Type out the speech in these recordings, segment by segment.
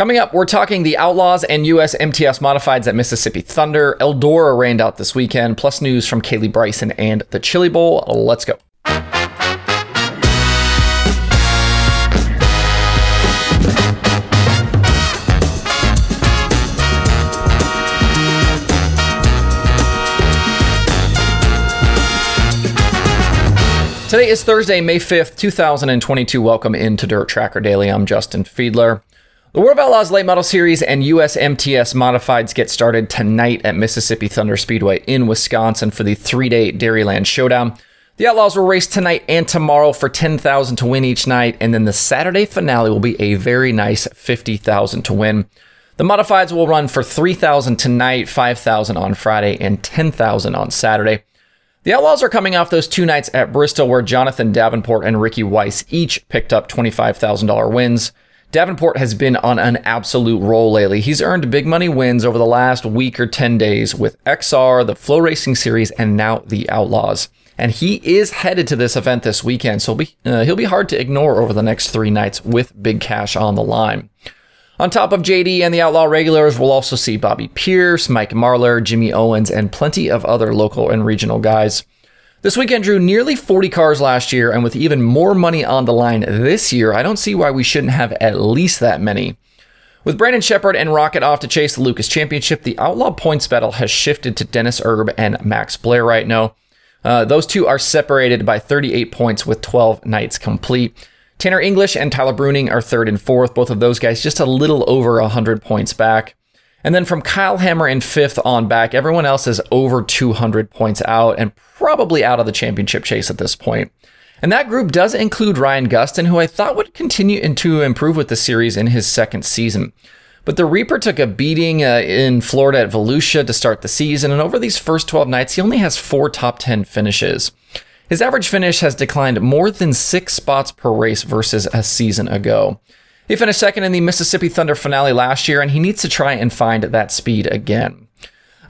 Coming up, we're talking the Outlaws and US MTS Modifieds at Mississippi Thunder. Eldora rained out this weekend, plus news from Kaylee Bryson and the Chili Bowl. Let's go. Today is Thursday, May 5th, 2022. Welcome into Dirt Tracker Daily. I'm Justin Fiedler. The World of Outlaws Late Model Series and US MTS Modifieds get started tonight at Mississippi Thunder Speedway in Wisconsin for the three day Dairyland Showdown. The Outlaws will race tonight and tomorrow for 10000 to win each night, and then the Saturday finale will be a very nice 50000 to win. The Modifieds will run for 3000 tonight, 5000 on Friday, and 10000 on Saturday. The Outlaws are coming off those two nights at Bristol where Jonathan Davenport and Ricky Weiss each picked up $25,000 wins. Davenport has been on an absolute roll lately. He's earned big money wins over the last week or 10 days with XR, the FloRacing Series, and now the Outlaws. And he is headed to this event this weekend, so he'll be, uh, he'll be hard to ignore over the next three nights with big cash on the line. On top of JD and the Outlaw regulars, we'll also see Bobby Pierce, Mike Marlar, Jimmy Owens, and plenty of other local and regional guys. This weekend drew nearly 40 cars last year, and with even more money on the line this year, I don't see why we shouldn't have at least that many. With Brandon Sheppard and Rocket off to chase the Lucas Championship, the Outlaw points battle has shifted to Dennis Erb and Max Blair right now. Uh, those two are separated by 38 points with 12 nights complete. Tanner English and Tyler Bruening are third and fourth, both of those guys just a little over 100 points back. And then from Kyle Hammer in fifth on back, everyone else is over 200 points out and probably out of the championship chase at this point. And that group does include Ryan Gustin, who I thought would continue to improve with the series in his second season. But the Reaper took a beating uh, in Florida at Volusia to start the season, and over these first 12 nights, he only has four top 10 finishes. His average finish has declined more than six spots per race versus a season ago. He finished second in the Mississippi Thunder finale last year, and he needs to try and find that speed again.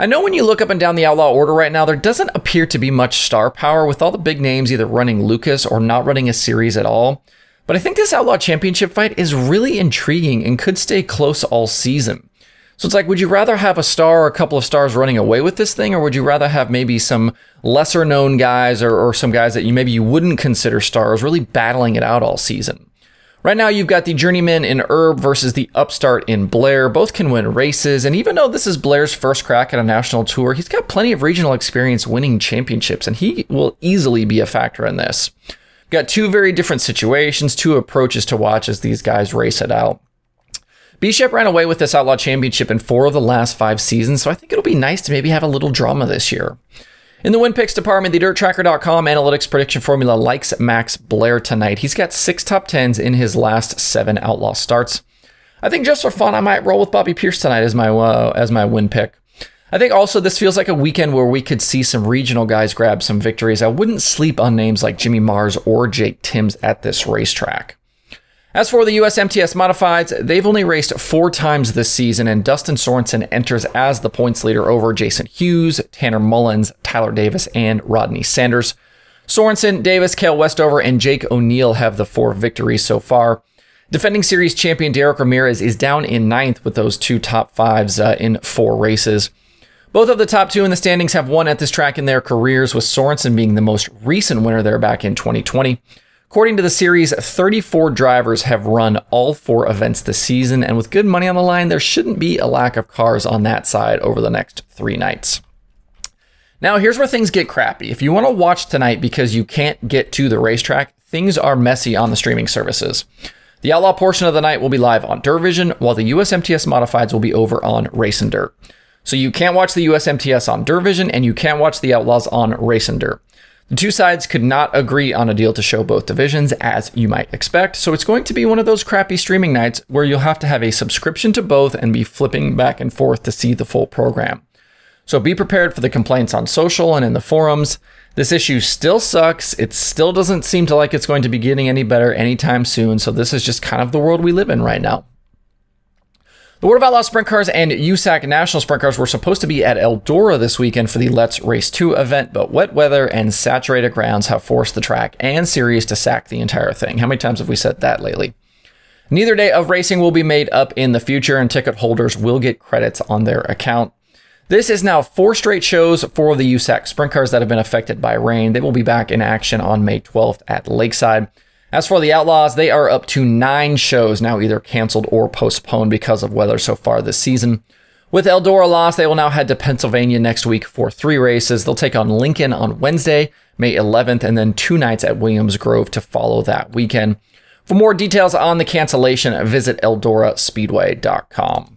I know when you look up and down the Outlaw order right now, there doesn't appear to be much star power with all the big names either running Lucas or not running a series at all. But I think this Outlaw Championship fight is really intriguing and could stay close all season. So it's like, would you rather have a star or a couple of stars running away with this thing, or would you rather have maybe some lesser known guys or, or some guys that you maybe you wouldn't consider stars really battling it out all season? Right now, you've got the journeyman in Erb versus the upstart in Blair. Both can win races, and even though this is Blair's first crack at a national tour, he's got plenty of regional experience winning championships, and he will easily be a factor in this. Got two very different situations, two approaches to watch as these guys race it out. Bishop ran away with this Outlaw Championship in four of the last five seasons, so I think it'll be nice to maybe have a little drama this year. In the win picks department, the DirtTracker.com analytics prediction formula likes Max Blair tonight. He's got six top tens in his last seven Outlaw starts. I think just for fun, I might roll with Bobby Pierce tonight as my uh, as my win pick. I think also this feels like a weekend where we could see some regional guys grab some victories. I wouldn't sleep on names like Jimmy Mars or Jake Timms at this racetrack. As for the US MTS Modifieds, they've only raced four times this season, and Dustin Sorensen enters as the points leader over Jason Hughes, Tanner Mullins, Tyler Davis, and Rodney Sanders. Sorensen, Davis, Kale Westover, and Jake O'Neill have the four victories so far. Defending series champion Derek Ramirez is down in ninth with those two top fives uh, in four races. Both of the top two in the standings have won at this track in their careers, with Sorensen being the most recent winner there back in 2020. According to the series, 34 drivers have run all four events this season, and with good money on the line, there shouldn't be a lack of cars on that side over the next three nights. Now, here's where things get crappy. If you want to watch tonight because you can't get to the racetrack, things are messy on the streaming services. The Outlaw portion of the night will be live on DirtVision, while the USMTS Modifieds will be over on Race and Dirt. So you can't watch the USMTS on DirtVision, and you can't watch the Outlaws on Race and Dirt. The two sides could not agree on a deal to show both divisions, as you might expect, so it's going to be one of those crappy streaming nights where you'll have to have a subscription to both and be flipping back and forth to see the full program. So be prepared for the complaints on social and in the forums. This issue still sucks. It still doesn't seem to like it's going to be getting any better anytime soon, so this is just kind of the world we live in right now. The World of Outlaw Sprint Cars and USAC National Sprint Cars were supposed to be at Eldora this weekend for the Let's Race 2 event, but wet weather and saturated grounds have forced the track and series to sack the entire thing. How many times have we said that lately? Neither day of racing will be made up in the future, and ticket holders will get credits on their account. This is now four straight shows for the USAC sprint cars that have been affected by rain. They will be back in action on May 12th at Lakeside. As for the Outlaws, they are up to nine shows now either canceled or postponed because of weather so far this season. With Eldora lost, they will now head to Pennsylvania next week for three races. They'll take on Lincoln on Wednesday, May 11th, and then two nights at Williams Grove to follow that weekend. For more details on the cancellation, visit EldoraSpeedway.com.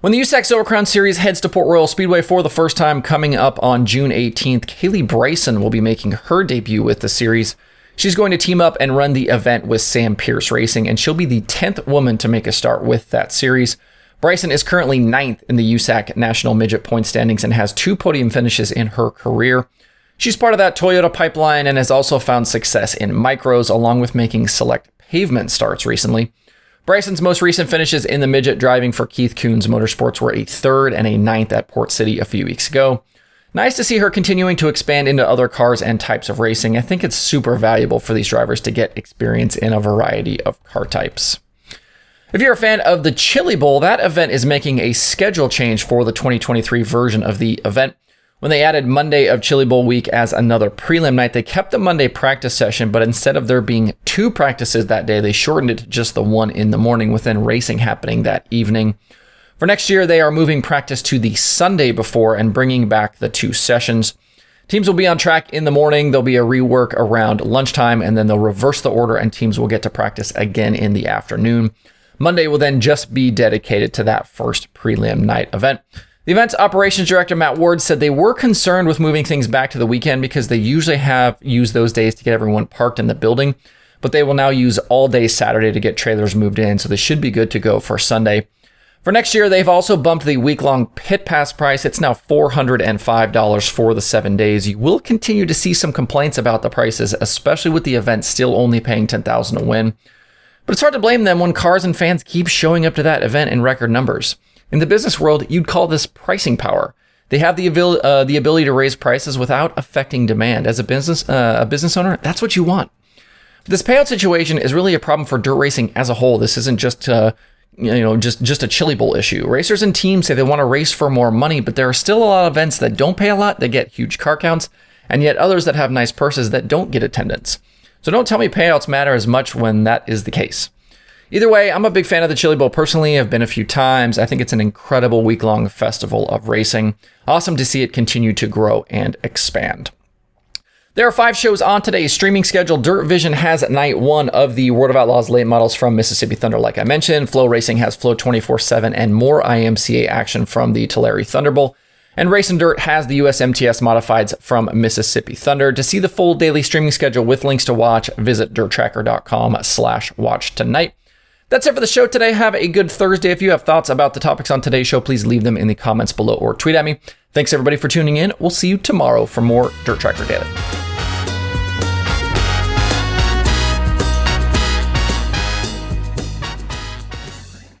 When the USAC Silver Crown Series heads to Port Royal Speedway for the first time coming up on June 18th, Kaylee Bryson will be making her debut with the series. She's going to team up and run the event with Sam Pierce Racing, and she'll be the 10th woman to make a start with that series. Bryson is currently ninth in the USAC National Midget Point standings and has two podium finishes in her career. She's part of that Toyota pipeline and has also found success in micros, along with making select pavement starts recently. Bryson's most recent finishes in the midget driving for Keith Kunz Motorsports were a third and a ninth at Port City a few weeks ago. Nice to see her continuing to expand into other cars and types of racing. I think it's super valuable for these drivers to get experience in a variety of car types. If you're a fan of the Chili Bowl, that event is making a schedule change for the 2023 version of the event. When they added Monday of Chili Bowl week as another prelim night, they kept the Monday practice session, but instead of there being two practices that day, they shortened it to just the one in the morning, with then racing happening that evening. For next year, they are moving practice to the Sunday before and bringing back the two sessions. Teams will be on track in the morning. There'll be a rework around lunchtime, and then they'll reverse the order, and teams will get to practice again in the afternoon. Monday will then just be dedicated to that first prelim night event. The event's operations director, Matt Ward, said they were concerned with moving things back to the weekend because they usually have used those days to get everyone parked in the building, but they will now use all day Saturday to get trailers moved in, so they should be good to go for Sunday. For next year, they've also bumped the week long pit pass price. It's now $405 for the seven days. You will continue to see some complaints about the prices, especially with the event still only paying $10,000 to win. But it's hard to blame them when cars and fans keep showing up to that event in record numbers. In the business world, you'd call this pricing power. They have the, uh, the ability to raise prices without affecting demand. As a business, uh, a business owner, that's what you want. This payout situation is really a problem for dirt racing as a whole. This isn't just uh, you know just just a chili bowl issue. Racers and teams say they want to race for more money, but there are still a lot of events that don't pay a lot, that get huge car counts, and yet others that have nice purses that don't get attendance. So don't tell me payouts matter as much when that is the case. Either way, I'm a big fan of the Chili Bowl personally. I've been a few times. I think it's an incredible week long festival of racing. Awesome to see it continue to grow and expand. There are five shows on today's streaming schedule. Dirt Vision has night one of the World of Outlaws late models from Mississippi Thunder, like I mentioned. FloRacing has Flow 24 7 and more IMCA action from the Tulare Thunderbowl. And Race and Dirt has the USMTS modifieds from Mississippi Thunder. To see the full daily streaming schedule with links to watch, visit dirttracker.com slash watch tonight. That's it for the show today. Have a good Thursday. If you have thoughts about the topics on today's show, please leave them in the comments below or tweet at me. Thanks everybody for tuning in. We'll see you tomorrow for more Dirt Tracker Daily.